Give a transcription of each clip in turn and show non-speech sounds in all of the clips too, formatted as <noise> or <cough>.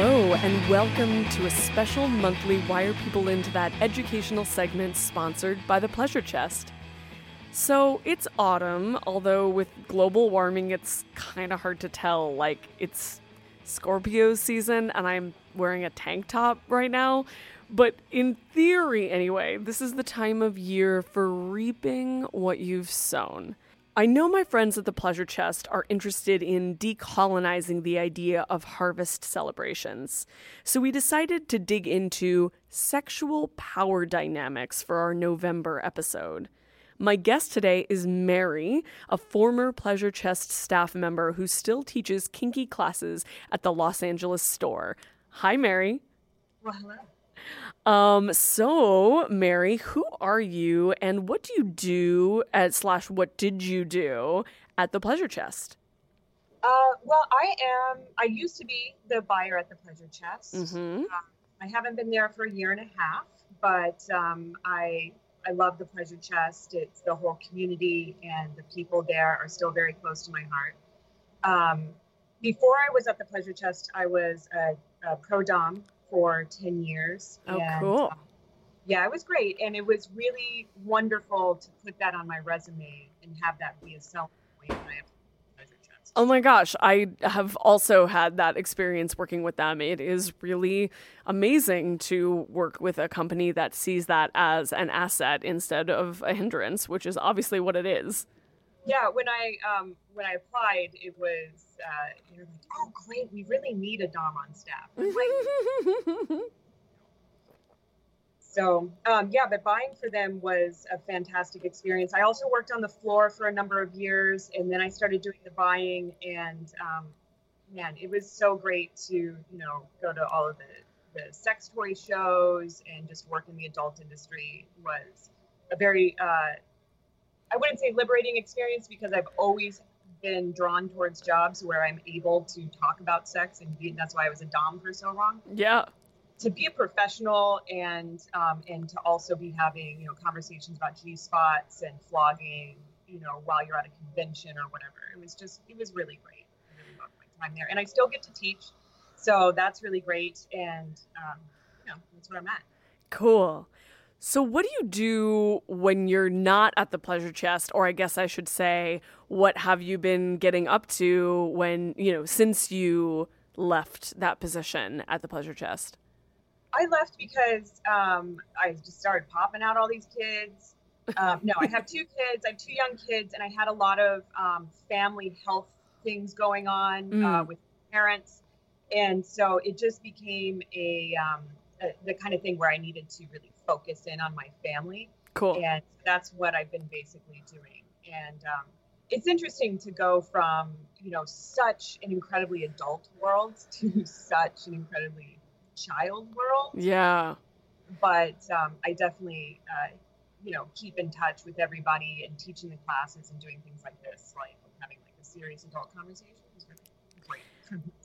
Hello, and welcome to a special monthly Why Are People Into That educational segment sponsored by the Pleasure Chest. So, it's autumn, although with global warming, it's kind of hard to tell. Like, it's Scorpio season, and I'm wearing a tank top right now. But in theory, anyway, this is the time of year for reaping what you've sown. I know my friends at the Pleasure Chest are interested in decolonizing the idea of harvest celebrations. So we decided to dig into sexual power dynamics for our November episode. My guest today is Mary, a former Pleasure Chest staff member who still teaches kinky classes at the Los Angeles store. Hi, Mary. Well, hello. Um, so Mary, who are you and what do you do at slash what did you do at the Pleasure Chest? Uh, well, I am. I used to be the buyer at the Pleasure Chest. Mm-hmm. Um, I haven't been there for a year and a half, but um, I I love the Pleasure Chest. It's the whole community and the people there are still very close to my heart. Um, before I was at the Pleasure Chest, I was a, a pro dom for 10 years. Oh, and, cool. um, yeah, it was great. And it was really wonderful to put that on my resume and have that be a selling point when I have Oh my gosh, I have also had that experience working with them. It is really amazing to work with a company that sees that as an asset instead of a hindrance, which is obviously what it is. Yeah, when I um, when I applied, it was uh, you're like, oh great, we really need a dom on staff. Like, <laughs> So um, yeah, but buying for them was a fantastic experience. I also worked on the floor for a number of years, and then I started doing the buying. And um, man, it was so great to you know go to all of the the sex toy shows and just work in the adult industry was a very uh, I wouldn't say liberating experience because I've always been drawn towards jobs where I'm able to talk about sex, and be, that's why I was a dom for so long yeah. to be a professional and um, and to also be having you know conversations about G spots and flogging, you know, while you're at a convention or whatever. It was just it was really great. I really loved my time there, and I still get to teach, so that's really great. And um, you know, that's where I'm at. Cool. So, what do you do when you're not at the pleasure chest? Or, I guess I should say, what have you been getting up to when, you know, since you left that position at the pleasure chest? I left because um, I just started popping out all these kids. Um, no, I have two kids. I have two young kids, and I had a lot of um, family health things going on uh, Mm. with parents, and so it just became a, um, a the kind of thing where I needed to really focus in on my family, Cool. and that's what I've been basically doing. And um, it's interesting to go from you know such an incredibly adult world <laughs> to such an incredibly child world Yeah. but um, I definitely, uh, you know, keep in touch with everybody and teaching the classes and doing things like this, like having like a serious adult conversation is really great.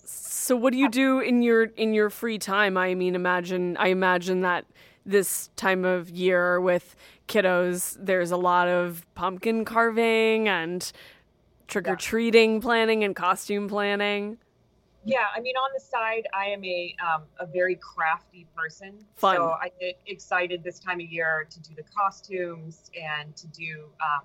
So what do you do in your in your free time? I mean, imagine I imagine that this time of year with kiddos, there's a lot of pumpkin carving and trick or treating planning and costume planning. yeah, I mean, on the side, I am a um, a very crafty person, Fun. so I get excited this time of year to do the costumes and to do um,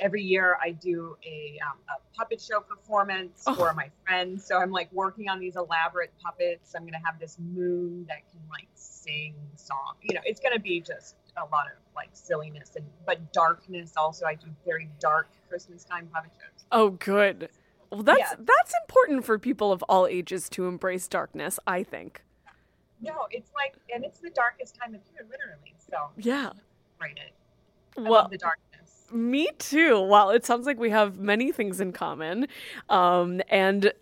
every year I do a, um, a puppet show performance Oh. for my friends. So I'm like working on these elaborate puppets. I'm gonna have this moon that can like sing song. You know, it's gonna be just a lot of like silliness and but darkness also. I do very dark Christmas time puppet shows. Oh, good. Well, that's Yeah. that's important for people of all ages to embrace darkness. I think. No, it's like and it's the darkest time of year, literally. So Yeah. write it. I Well, the darkness. Me too. Well, it sounds like we have many things in common, um, and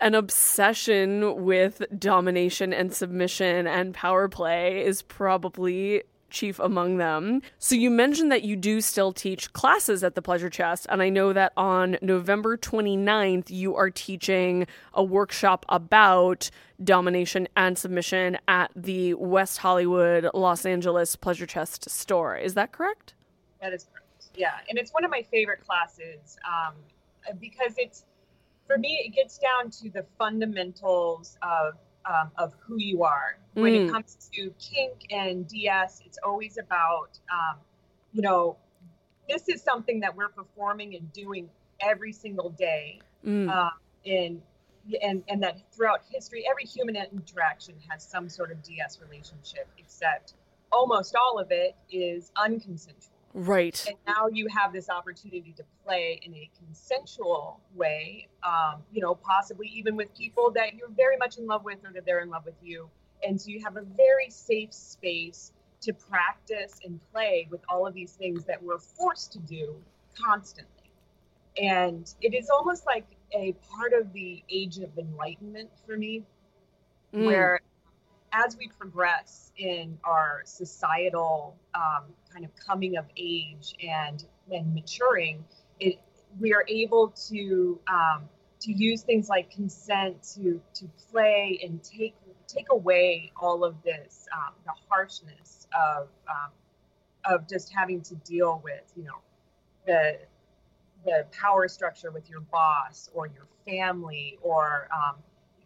an obsession with domination and submission and power play is probably chief among them. So you mentioned that you do still teach classes at the Pleasure Chest, and I know that on November 29th you are teaching a workshop about domination and submission at the West Hollywood, Los Angeles Pleasure Chest store. Is that correct? That is correct. Yeah, and it's one of my favorite classes um, because it's for me it gets down to the fundamentals of um, of who you are when Mm. it comes to kink and DS. It's always about um, you know this is something that we're performing and doing every single day, Mm. uh, in and and that throughout history, every human interaction has some sort of DS relationship, except almost all of it is unconsensual. Right. And now you have this opportunity to play in a consensual way, um, you know, possibly even with people that you're very much in love with or that they're in love with you. And so you have a very safe space to practice and play with all of these things that we're forced to do constantly. And it is almost like a part of the age of enlightenment for me, Mm. where as we progress in our societal um, kind of coming of age and and maturing, it we are able to um, to use things like consent to to play and take take away all of this um, the harshness of um, of just having to deal with you know the the power structure with your boss or your family or um,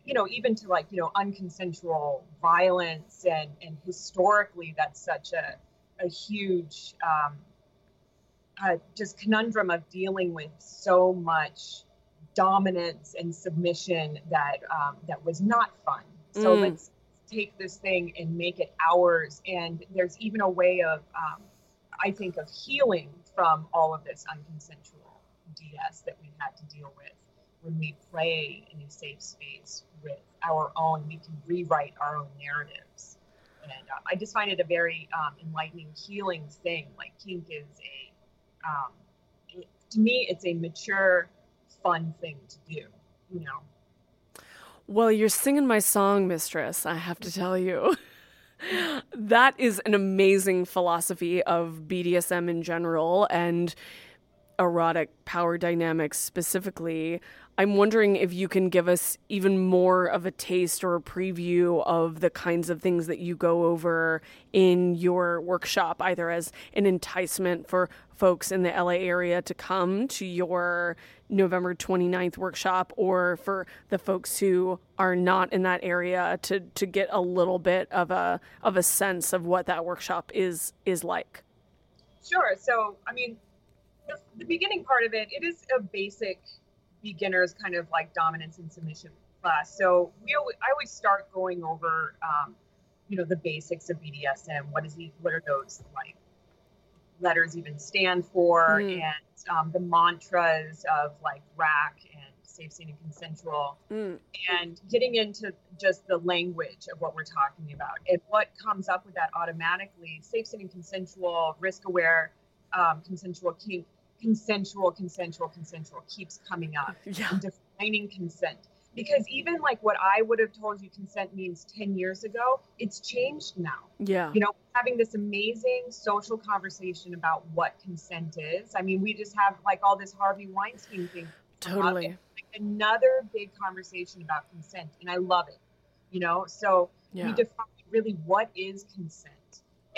you know even to like you know unconsensual violence and and historically that's such a a huge um, uh, just conundrum of dealing with so much dominance and submission that um, that was not fun. So Mm. let's take this thing and make it ours. And there's even a way of um, i think of healing from all of this unconsensual ds that we've had to deal with when we play in a safe space with our own, we can rewrite our own narratives. And uh, I just find it a very um, enlightening, healing thing. Like kink is a, um, it, to me, it's a mature, fun thing to do. You know, Well, you're singing my song, mistress, I have to tell you. that is an amazing philosophy of BDSM in general and erotic power dynamics specifically. I'm wondering if you can give us even more of a taste or a preview of the kinds of things that you go over in your workshop, either as an enticement for folks in the LA area to come to your November 29th workshop or for the folks who are not in that area to to get a little bit of a of a sense of what that workshop is is like. Sure. So, I mean, the, the beginning part of it, it is a basic beginners kind of like dominance and submission class. So we always, I always start going over, um, you know, the basics of BDSM. What is the, what are those like letters even stand for, Mm. and um, the mantras of like rack and safe, sane, and consensual Mm. and getting into just the language of what we're talking about and what comes up with that automatically safe sitting consensual risk aware um, consensual kink consensual consensual consensual keeps coming up <laughs> Yeah. and defining consent. Because even like what i would have told you consent means 10 years ago it's changed now. Yeah. you know having this amazing social conversation about what consent is. I mean we just have like all this harvey weinstein thing Totally. like, another big conversation about consent and i love it you know? So we define really what is consent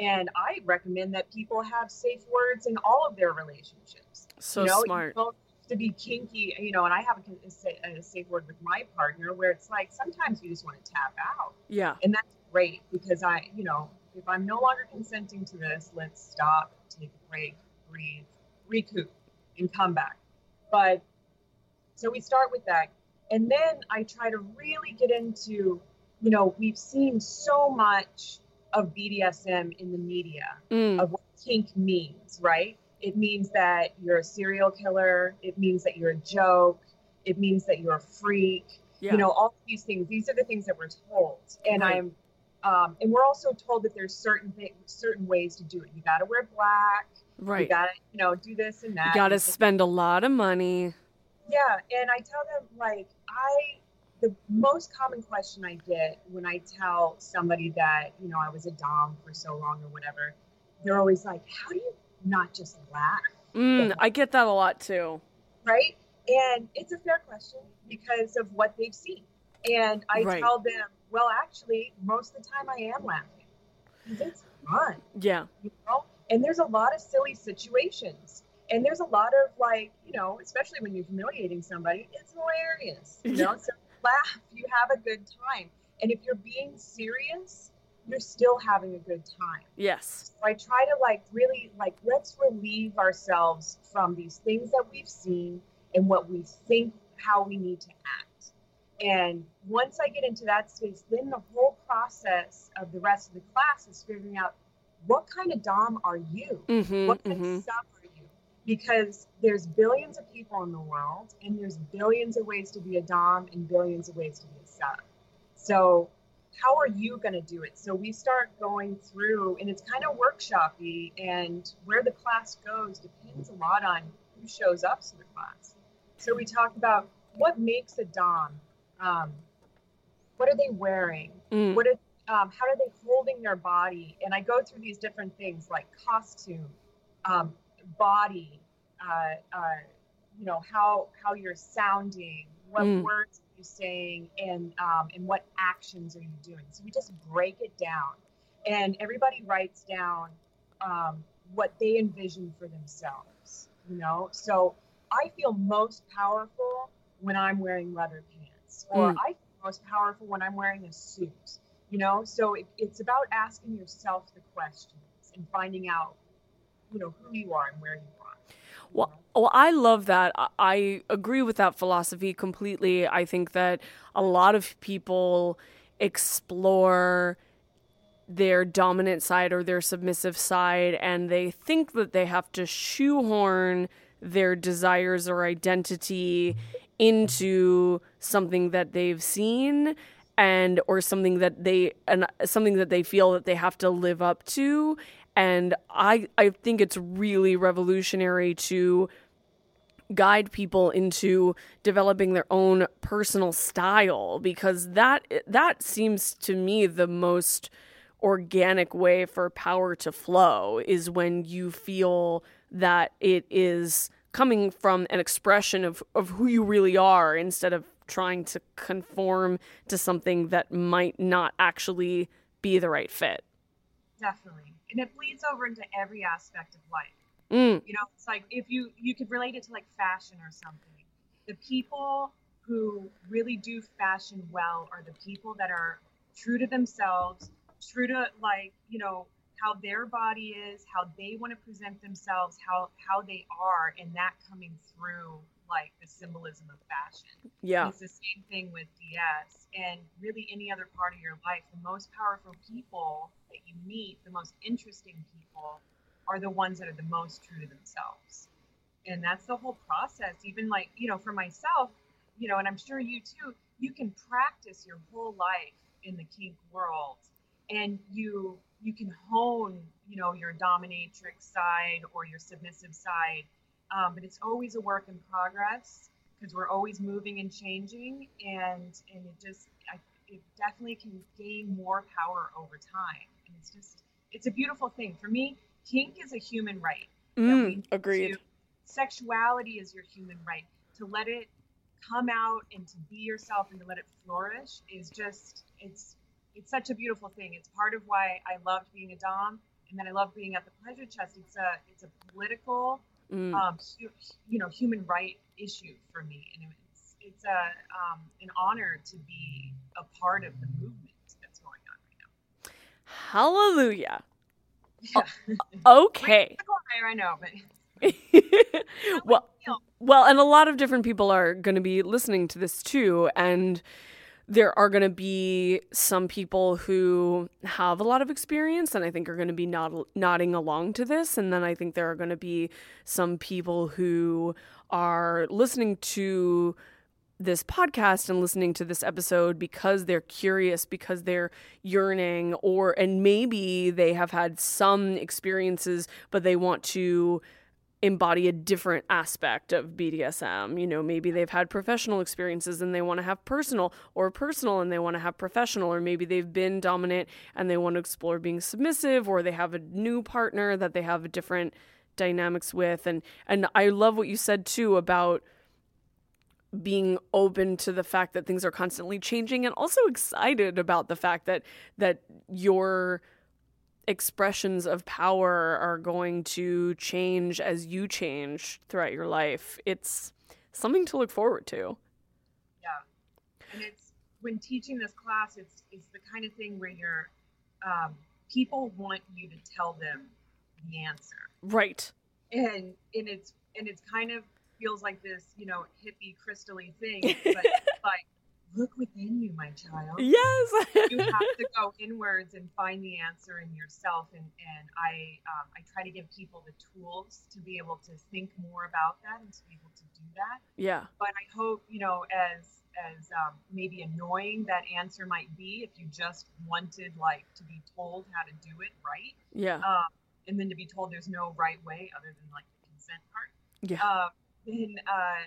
and i recommend that people have safe words in all of their relationships So you know, smart. You to be kinky, you know, and I have a, con- a sa- a safe word with my partner where it's like sometimes you just want to tap out. Yeah. And that's great because I, you know, if I'm no longer consenting to this, let's stop, take a break, breathe, recoup. and come back. But so we start with that. And then I try to really get into, you know, we've seen so much of BDSM in the media Mm. of what kink means, right? It means that you're a serial killer. It means that you're a joke. It means that you're a freak. Yeah. You know, all these things. These are the things that we're told, and Right. I'm, um, and we're also told that there's certain things, certain ways to do it. You got to wear black. Right. You got to, you know, do this and that. You got to spend a lot of money. yeah, and I tell them like I the most common question I get when I tell somebody that, you know, I was a dom for so long or whatever, they're always like, How do you not just laugh? Mm, I get that a lot too. Right? And it's a fair question because of what they've seen. And I Right. tell them, Well, actually, most of the time I am laughing. It's fun. Yeah. you know and there's a lot of silly situations and there's a lot of like you know especially when you're humiliating somebody it's hilarious you know <laughs> so laugh you have a good time and if you're being serious you're still having a good time Yes. so i try to like really like let's relieve ourselves from these things that we've seen and what we think how we need to act and once i get into that space then the whole process of the rest of the class is figuring out what kind of dom are you Mm-hmm. what kind mm-hmm. of you because there's billions of people in the world and there's billions of ways to be a dom and billions of ways to be a sub. So how are you going to do it? So we start going through and it's kind of workshoppy and where the class goes depends a lot on who shows up to the class. So we talk about what makes a dom um, what are they wearing? Mm. what is um, how are they holding their body? And i go through these different things like costume um, body uh, uh, you know how how you're sounding what Mm. words are you saying and um, and what actions are you doing so we just break it down and everybody writes down um, what they envision for themselves you know so i feel most powerful when i'm wearing leather pants or Mm. i feel most powerful when i'm wearing a suit you know so it, it's about asking yourself the questions and finding out you know who you are and where you Well, well, I love that. I- agree with that philosophy completely. I think that a lot of people explore their dominant side or their submissive side, and they think that they have to shoehorn their desires or identity into something that they've seen and or something that they and something that they feel that they have to live up to and i i think it's really revolutionary to guide people into developing their own personal style because that that seems to me the most organic way for power to flow is when you feel that it is coming from an expression of, of who you really are instead of trying to conform to something that might not actually be the right fit. definitely and it bleeds over into every aspect of life. Mm, you know it's like if you you could relate it to like fashion or something. The people who really do fashion well are the people that are true to themselves true to like you know how their body is how they want to present themselves how how they are and that coming through like the symbolism of fashion yeah. it's the same thing with DS and really any other part of your life. The most powerful people that you meet, the most interesting people, are the ones that are the most true to themselves. And that's the whole process. Even like, you know, for myself, you know, and I'm sure you too, you can practice your whole life in the kink world and you you can hone, you know, your dominatrix side or your submissive side. Um, but it's always a work in progress because we're always moving and changing and and it just I, it definitely can gain more power over time. And it's just it's a beautiful thing. For me kink is a human right. Mm, agreed. to- sexuality is your human right. To let it come out and to be yourself and to let it flourish is just it's it's such a beautiful thing. It's part of why i loved being a dom and then i love being at the pleasure chest. It's a it's a political Mm. um, you know, human right issue for me, and it's it's a um, an honor to be a part of the movement that's going on right now. Hallelujah. Yeah. <laughs> Okay. I know, but <laughs> well, well, and a lot of different people are going to be listening to this too, and there are going to be some people who have a lot of experience and I think are going to be nod- nodding along to this. And then I think there are going to be some people who are listening to this podcast and listening to this episode because they're curious, because they're yearning, or, and maybe they have had some experiences, but they want to embody a different aspect of BDSM. You know, maybe they've had professional experiences and they want to have personal, or personal and they want to have professional, or maybe they've been dominant and they want to explore being submissive, or they have a new partner that they have a different dynamics with. And and I love what you said too about being open to the fact that things are constantly changing and also excited about the fact that that your expressions of power are going to change as you change throughout your life. It's something to look forward to. Yeah. And it's when teaching this class, it's it's the kind of thing where you're um, people want you to tell them the answer. Right. And and it's and it's kind of feels like this, you know, hippie crystally thing, <laughs> but like look within you, my child. Yes. you have to go inwards and find the answer in yourself. And, and I, um, I try to give people the tools to be able to think more about that and to be able to do that. Yeah. But I hope, you know, as, as um, maybe annoying that answer might be, if you just wanted like to be told how to do it right. Yeah. Um, and then to be told there's no right way other than like the consent part. Yeah. Uh, then uh,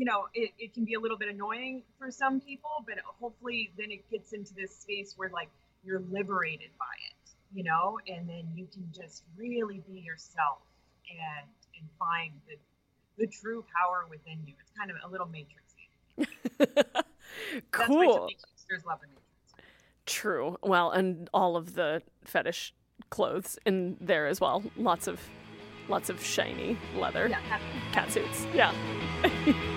you know, it, it can be a little bit annoying for some people, but hopefully then it gets into this space where like you're liberated by it, you know, and then you can just really be yourself and and find the the true power within you. It's kind of a little matrixy. <laughs> cool. That's why love matrix. True. Well, and all of the fetish clothes in there as well. Lots of lots of shiny leather. Yeah, cat suits. Yeah. <laughs>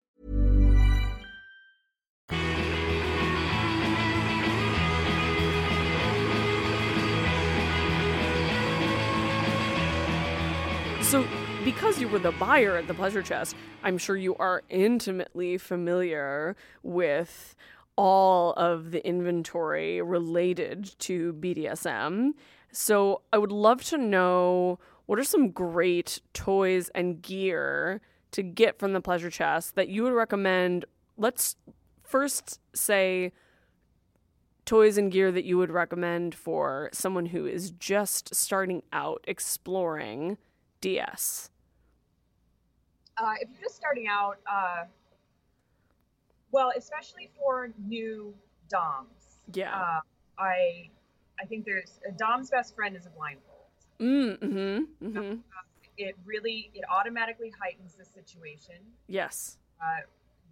So, because you were the buyer at the Pleasure Chest, I'm sure you are intimately familiar with all of the inventory related to BDSM. So, I would love to know what are some great toys and gear to get from the Pleasure Chest that you would recommend? Let's first say toys and gear that you would recommend for someone who is just starting out exploring DS? Uh, if you're just starting out, uh, well, especially for new DOMs, yeah, uh, I I think there's a DOM's best friend is a blindfold. Mm, mm-hmm, mm-hmm. It really it automatically heightens the situation. Yes. Uh,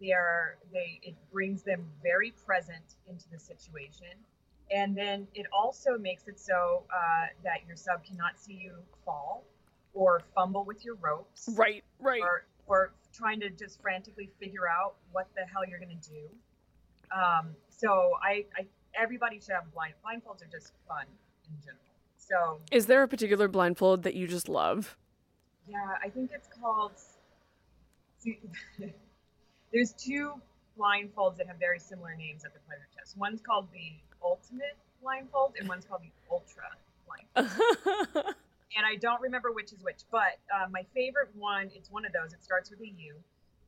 they are they it brings them very present into the situation, and then it also makes it so uh, that your sub cannot see you fall or fumble with your ropes. Right, right. Or, or trying to just frantically figure out what the hell you're going to do. Um, so I, I, everybody should have blind blindfolds are just fun in general. So is there a particular blindfold that you just love? Yeah, I think it's called. See, <laughs> there's two blindfolds that have very similar names at the pleasure chest. One's called the ultimate blindfold, and one's called the ultra blindfold. <laughs> and I don't remember which is which, but uh, my favorite one, it's one of those. It starts with a U.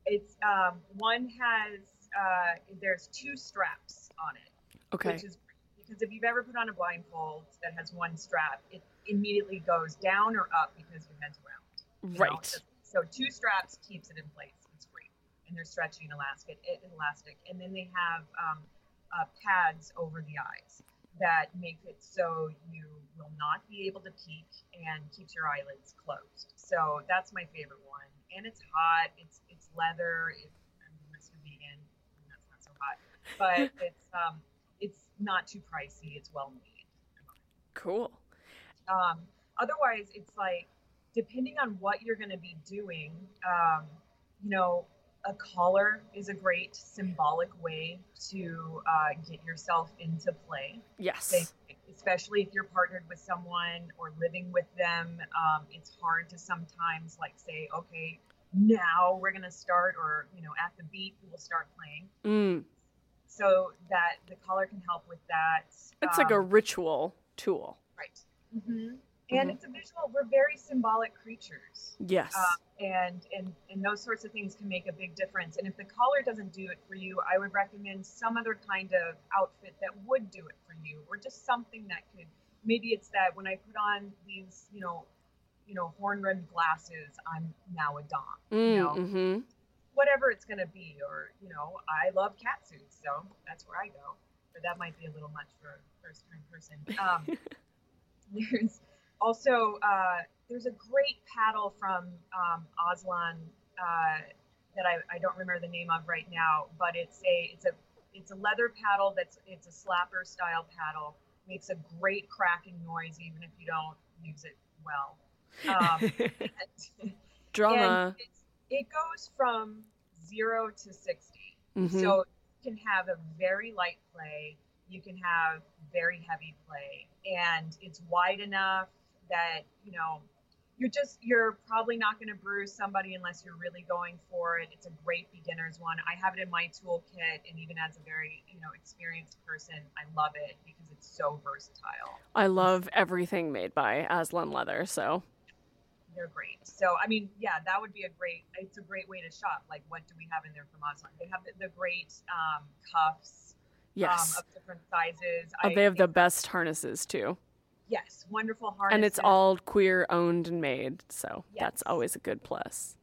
It's um, one has uh, there's two straps on it. Okay. Which is because if you've ever put on a blindfold that has one strap, it immediately goes down or up because your head's round. Right. Know? So two straps keeps it in place. It's great, and they're stretchy and elastic. Elastic, and then they have um, uh, pads over the eyes. that makes it so you will not be able to peek and keeps your eyelids closed. So that's my favorite one. And it's hot. It's it's leather. It, I'm a vegan. That's not so hot, but <laughs> it's um it's not too pricey. It's well made. Cool. Um, otherwise, it's like depending on what you're going to be doing. Um, you know, a collar is a great symbolic way to uh, get yourself into play. Yes. Especially if you're partnered with someone or living with them, um, it's hard to sometimes like say, okay, now we're gonna start, or you know, at the beat we'll start playing. Mm. So that the collar can help with that. It's um, like a um, ritual tool. Right. Mm-hmm and mm-hmm. it's a visual. We're very symbolic creatures. Yes. Uh, and and and those sorts of things can make a big difference. And if the collar doesn't do it for you i would recommend some other kind of outfit that would do it for you or just something that could maybe it's that when i put on these you know you know horn rimmed glasses i'm now a dom mm, you know? mm-hmm. whatever it's going to be or you know i love cat suits so that's where i go. But that might be a little much for a first time person. Um, <laughs> there's also, uh, there's a great paddle from um, Aslan uh, that I, I, don't remember the name of right now, but it's a it's a it's a leather paddle that's it's a slapper style paddle. Makes a great cracking noise even if you don't use it well. Um, <laughs> Drama. It goes from zero to 60 mm-hmm. So you can have a very light play. You can have very heavy play, and it's wide enough that you know you're just you're probably not going to bruise somebody unless you're really going for it. It's a great beginner's one. I have it in my toolkit and even as a very you know experienced person i love it because it's so versatile. I love everything made by aslan leather so. They're great. So i mean yeah that would be a great it's a great way to shop. Like what do we have in there from aslan? They have the, the great um, cuffs um, yes. um, of different sizes. Oh, they have the best harnesses too Yes, wonderful harness. And it's all queer owned and made, so yes. that's always a good plus.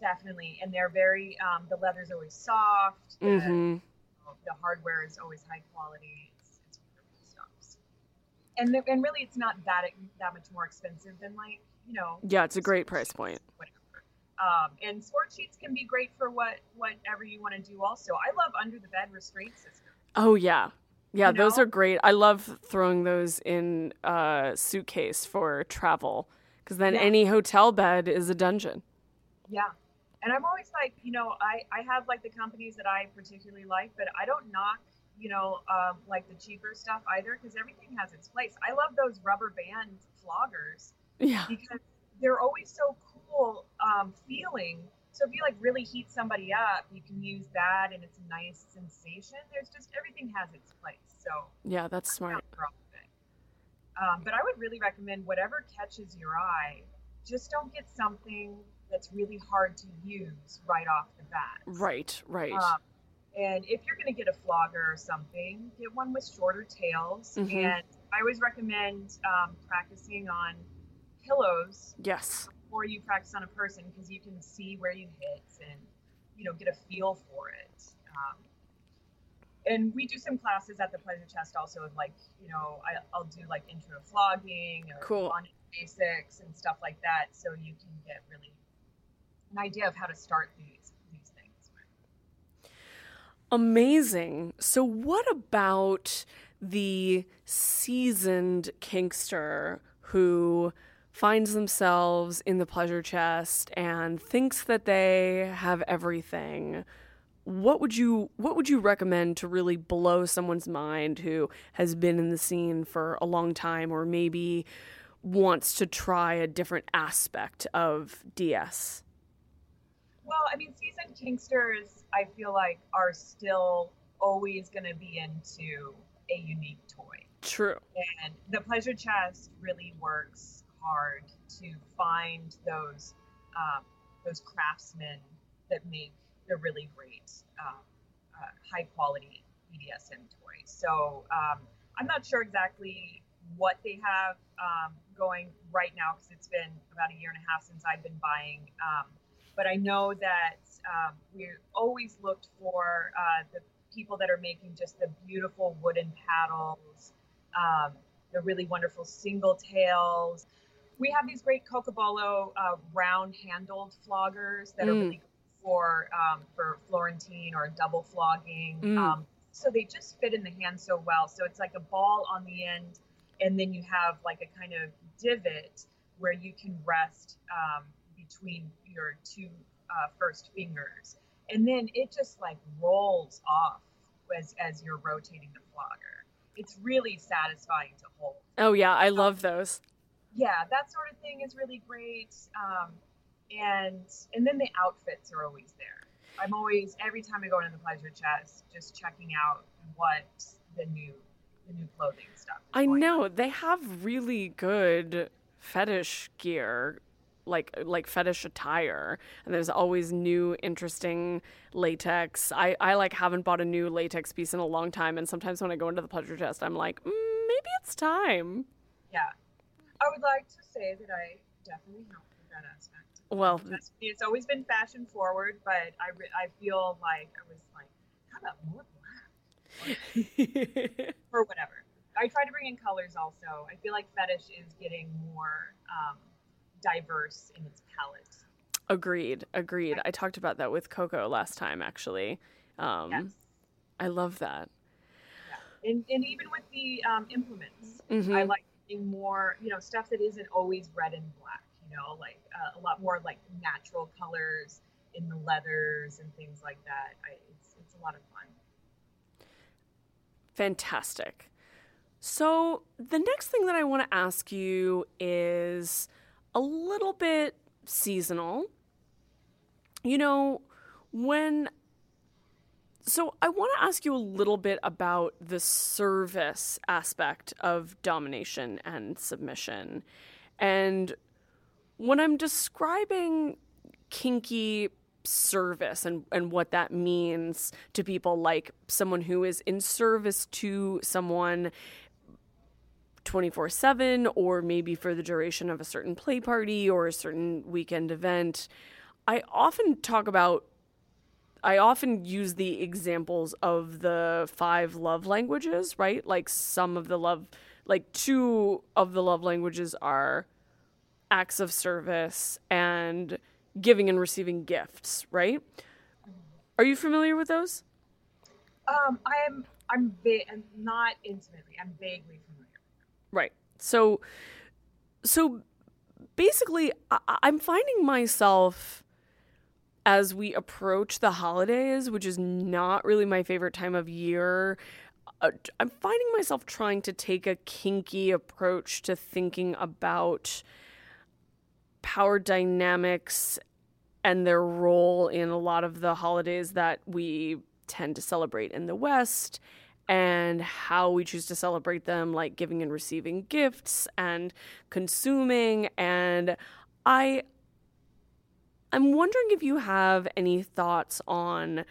Definitely, and they're very. Um, the leather's always soft. The, mm-hmm. the hardware is always high quality. It's, it's wonderful stuff. And the, and really, it's not that that much more expensive than like you know. Yeah, it's a great price point. Whatever. Um, and Sportsheets can be great for what whatever you want to do. Also, I love under the bed restraint system. Oh yeah, yeah, you know? those are great. I love throwing those in a suitcase for travel because then yeah. any hotel bed is a dungeon. Yeah. And I'm always like, you know, I, I have like the companies that I particularly like, but I don't knock, you know, um, like the cheaper stuff either because everything has its place. I love those rubber band floggers. Yeah. Because they're always so cool um, feeling so if you like really heat somebody up, you can use that and it's a nice sensation. There's just everything has its place. So yeah, that's smart. Um, but I would really recommend whatever catches your eye, just don't get something that's really hard to use right off the bat. Right, right. Um, and if you're going to get a flogger or something, get one with shorter tails. Mm-hmm. And I always recommend um, practicing on pillows. Yes before you practice on a person because you can see where you hit and you know get a feel for it. Um, and we do some classes at the Pleasure Chest also of like you know I, will do like intro flogging or cool. basics and stuff like that, so you can get really an idea of how to start these these things. Amazing. So what about the seasoned kinkster who finds themselves in the pleasure chest and thinks that they have everything what would you what would you recommend to really blow someone's mind who has been in the scene for a long time or maybe wants to try a different aspect of DS? Well, I mean, seasoned kinksters, I feel like are still always going to be into a unique toy. True. And the pleasure chest really works hard to find those um, those craftsmen that make the really great um, uh, high quality BDSM toys. So um, I'm not sure exactly what they have um, going right now because it's been about a year and a half since I've been buying. Um, but I know that um, we always looked for uh, the people that are making just the beautiful wooden paddles the really wonderful single tails. We have these great Cocobolo uh, round handled floggers that mm. are really good for um, for Florentine or double flogging. Mm. Um, so they just fit in the hand so well. So it's like a ball on the end, and then you have like a kind of divot where you can rest um, between your two uh, first fingers, and then it just like rolls off as as you're rotating the flogger. It's really satisfying to hold. Oh yeah, I love those. Yeah, that sort of thing is really great. Um, and and then the outfits are always there. I'm always every time I go into the pleasure chest, just checking out what the new the new clothing stuff. I know on. they have really good fetish gear like like fetish attire and there's always new interesting latex i i like haven't bought a new latex piece in a long time and sometimes when i go into the pleasure chest i'm like mm, maybe it's time yeah i would like to say that i definitely help with that aspect well it's always been fashion forward but i i feel like i was like how about more black <laughs> or whatever i try to bring in colors also i feel like fetish is getting more um, diverse in its palette. Agreed. Agreed. I talked about that with Coco last time, actually. Um, yes. I love that. Yeah. And, and even with the um, implements, mm-hmm. I like more, you know, stuff that isn't always red and black, you know, like uh, a lot more like natural colors in the leathers and things like that. I, it's, it's a lot of fun. Fantastic. So, the next thing that I want to ask you is a little bit seasonal. You know, when so I want to ask you a little bit about the service aspect of domination and submission. And when I'm describing kinky service and, and what that means to people like someone who is in service to someone 24 7 or maybe for the duration of a certain play party or a certain weekend event. I often talk about, I often use the examples of the five love languages, right? Like some of the love, like two of the love languages are acts of service and giving and receiving gifts, right? Are you familiar with those? Um, I am. I'm, va- I'm not intimately. I'm vaguely familiar. Right. So, so basically, I- I'm finding myself as we approach the holidays, which is not really my favorite time of year. Uh, I'm finding myself trying to take a kinky approach to thinking about power dynamics and their role in a lot of the holidays that we tend to celebrate in the West and how we choose to celebrate them, like giving and receiving gifts and consuming. And I, I'm wondering if you have any thoughts on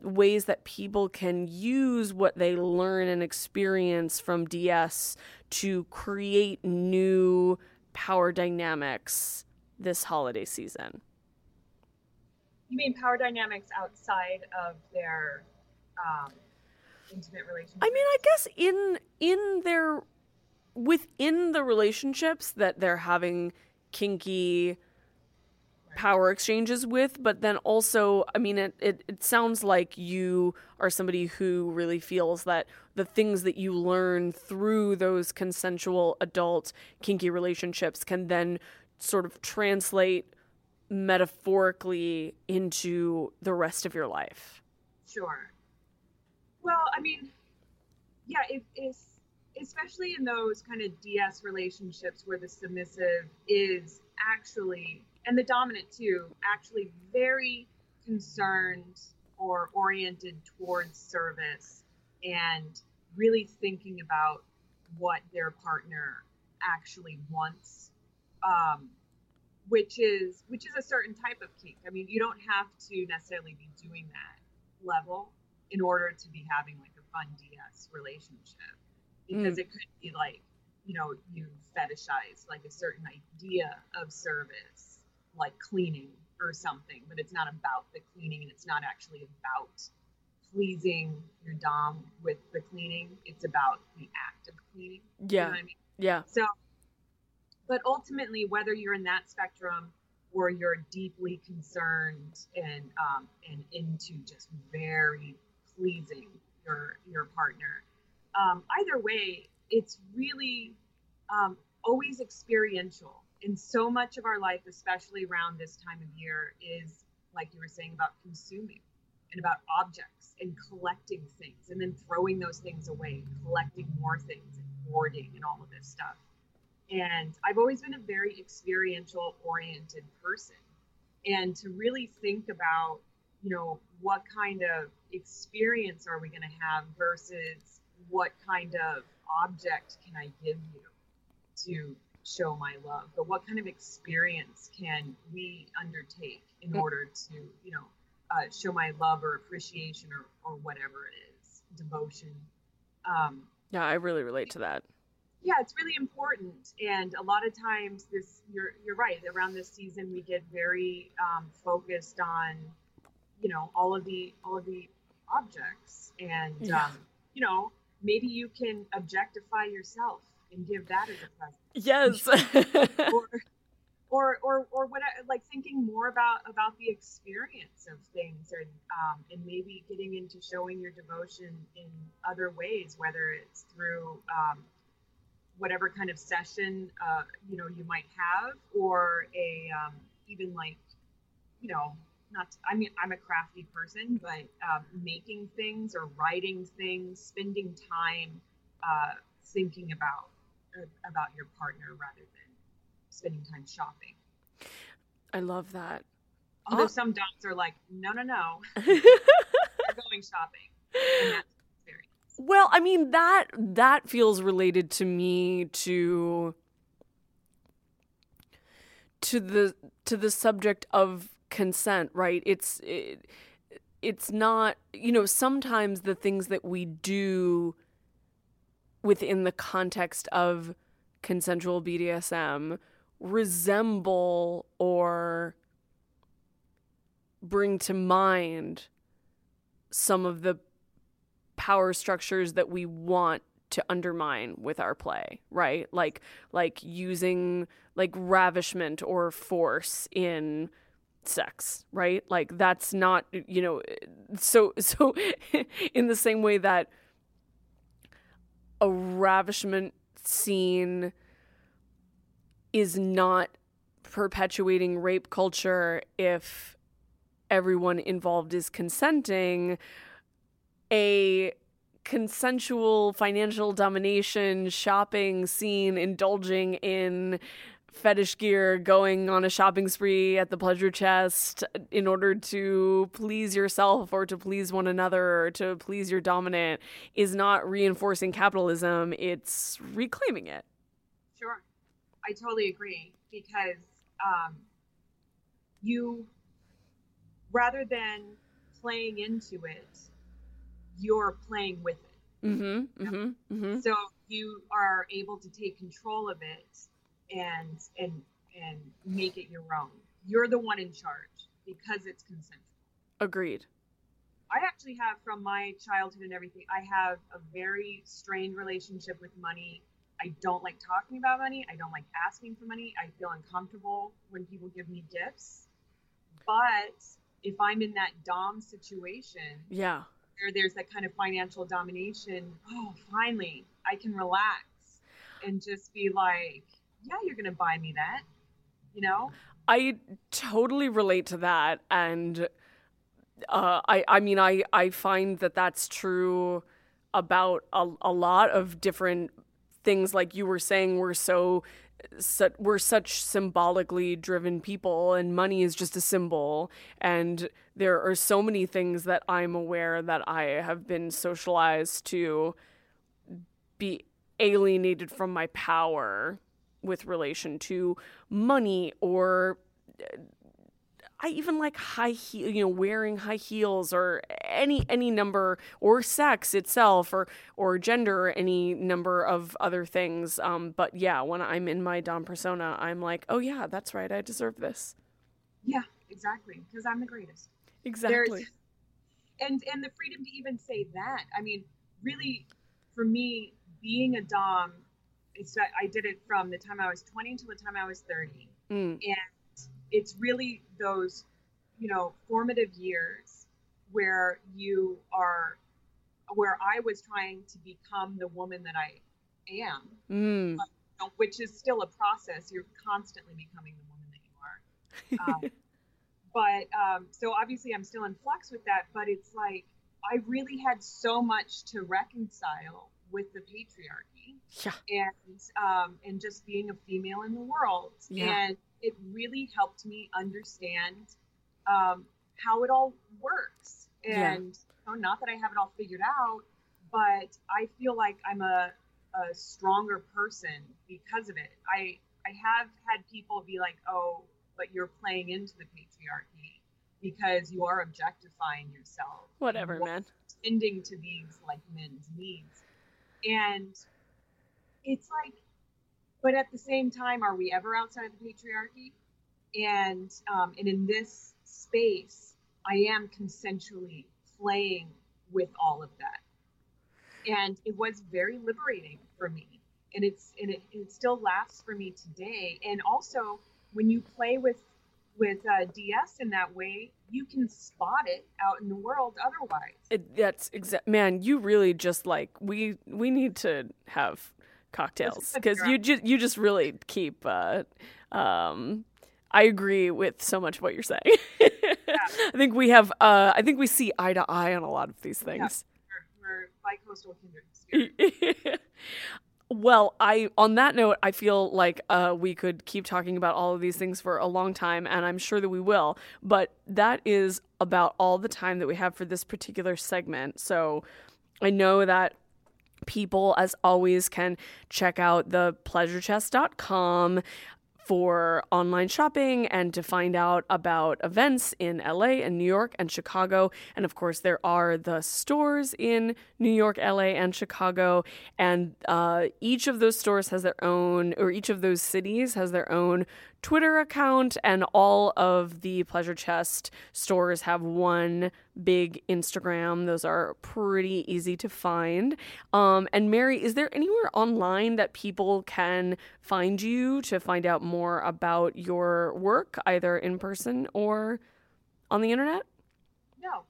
ways that people can use what they learn and experience from DS to create new power dynamics this holiday season. You mean power dynamics outside of their um, intimate relationship. I mean, I guess in in their within the relationships that they're having kinky power exchanges with, but then also, I mean, it, it, it sounds like you are somebody who really feels that the things that you learn through those consensual adult kinky relationships can then sort of translate metaphorically into the rest of your life. Sure. Well, I mean, yeah, it is especially in those kind of DS relationships where the submissive is actually and the dominant too, actually very concerned or oriented towards service and really thinking about what their partner actually wants um, which is which is a certain type of kink i mean you don't have to necessarily be doing that level in order to be having like a fun DS relationship because mm. it could be like you know you fetishize like a certain idea of service like cleaning or something but it's not about the cleaning and it's not actually about pleasing your dom with the cleaning it's about the act of cleaning. Yeah. You know I mean? Yeah. So, but ultimately, whether you're in that spectrum or you're deeply concerned and um, and into just very pleasing your your partner, um, either way, it's really um, always experiential. And so much of our life, especially around this time of year, is like you were saying about consuming and about objects and collecting things and then throwing those things away, collecting more things and hoarding and all of this stuff. And I've always been a very experiential oriented person. And to really think about, you know, what kind of experience are we going to have versus what kind of object can I give you to show my love, but what kind of experience can we undertake in order to, you know, uh, show my love or appreciation or, or whatever it is, devotion. Um, Yeah, I really relate to that. yeah, it's really important. And a lot of times, this you're you're right. Around this season, we get very um, focused on, you know, all of the all of the objects, and Yeah. um, you know, maybe you can objectify yourself and give that as a present Yes. <laughs> or or or or what I- like thinking more about about the experience of things and um, and maybe getting into showing your devotion in other ways whether it's through um, whatever kind of session uh, you know you might have or a um, even like you know not to, i mean i'm a crafty person but um, making things or writing things spending time uh, thinking about about your partner rather than spending time shopping I love that. although some dogs are like no no no <laughs> we're going shopping and that's Well, I mean that that feels related to me to to the to the subject of consent, right? It's it, it's not, you know, sometimes the things that we do within the context of consensual BDSM resemble or bring to mind some of the power structures that we want to undermine with our play right? Like like using like ravishment or force in sex right? Like that's not you know so <laughs> so in the same way that a ravishment scene is not perpetuating rape culture if everyone involved is consenting. A consensual financial domination shopping scene indulging in fetish gear going on a shopping spree at the pleasure chest in order to please yourself or to please one another or to please your dominant is not reinforcing capitalism. It's reclaiming it. Sure. I totally agree because um, you, rather than playing into it, you're playing with it. mm-hmm. Mm-hmm. Mm-hmm. So you are able to take control of it and and and make it your own. You're the one in charge because it's consensual. agreed I actually have from my childhood and everything, I have a very strained relationship with money. I don't like talking about money. I don't like asking for money. I feel uncomfortable when people give me gifts. But if I'm in that Dom situation yeah where there's that kind of financial domination, oh, finally, I can relax and just be like, yeah, you're going to buy me that. You know? I totally relate to that, and uh, I I mean I I find that that's true about a, a lot of different things. Like you were saying, we're so. Su- we're such symbolically driven people, and money is just a symbol. And there are so many things that I'm aware that I have been socialized to be alienated from my power with relation to money or uh, I even like high heel, you know, wearing high heels or any any number or sex itself or or gender or any number of other things. Um, but yeah, when I'm in my dom persona, I'm like, oh yeah, that's right, I deserve this. Yeah, exactly. Because I'm the greatest. Exactly. and and the freedom to even say that i mean really for me being a dom, it's I did it from the time I was 20 until the time I was 30, Mm. and it's really those, you know, formative years where you are, where I was trying to become the woman that I am, Mm. which is still a process. You're constantly becoming the woman that you are. <laughs> Um, but um, so obviously I'm still in flux with that, but it's like I really had so much to reconcile with the patriarchy Yeah. and um, and just being a female in the world, Yeah. and it really helped me understand um, how it all works. Yeah. And you know, not that I have it all figured out, but I feel like I'm a, a stronger person because of it. I I have had people be like, "Oh, but you're playing into the patriarchy because you are objectifying yourself." Whatever, man. tending to these like men's needs. And it's like, but at the same time, are we ever outside the patriarchy? And um, and in this space, I am consensually playing with all of that, and it was very liberating for me. And it's and it, it still lasts for me today. And also, when you play with with uh, DS in that way, you can spot it out in the world. Otherwise, It, that's exact. Man, you really just like we we need to have cocktails because you just you just really keep. Uh, um, I agree with so much of what you're saying. <laughs> I think we have. Uh, I think we see eye to eye on a lot of these things. we're, we're bi-coastal <laughs> kindred. Well, I on that note, I feel like uh, we could keep talking about all of these things for a long time, and I'm sure that we will. But that is about all the time that we have for this particular segment. So I know that people, as always, can check out the pleasurechest.com for online shopping and to find out about events in LA and New York and Chicago. And of course, there are the stores in New York, LA, and Chicago. And uh, each of those stores has their own, or each of those cities has their own Twitter account, and all of the Pleasure Chest stores have one big Instagram. Those are pretty easy to find. Um, and Mary, is there anywhere online that people can find you to find out more about your work, either in person or on the internet? No,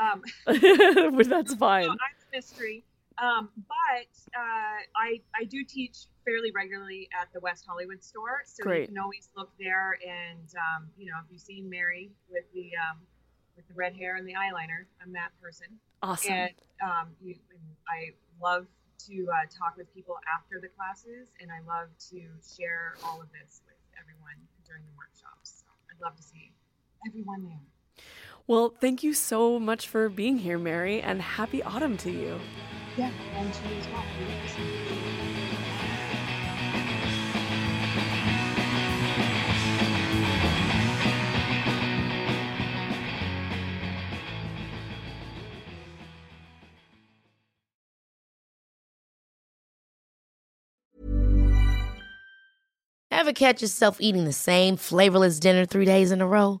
um, <laughs> That's <laughs> fine. no, I'm a mystery. Um, but uh, I I do teach fairly regularly at the West Hollywood store, so Great. you can always look there. And um, you know, if you've seen Mary with the um, with the red hair and the eyeliner, I'm that person. Awesome. And um, you, I love to uh, talk with people after the classes, and I love to share all of this with everyone during the workshops. So I'd love to see everyone there. Well, thank you so much for being here, Mary, and happy autumn to you. Yeah, and to you as well. Ever catch yourself eating the same flavorless dinner three days in a row?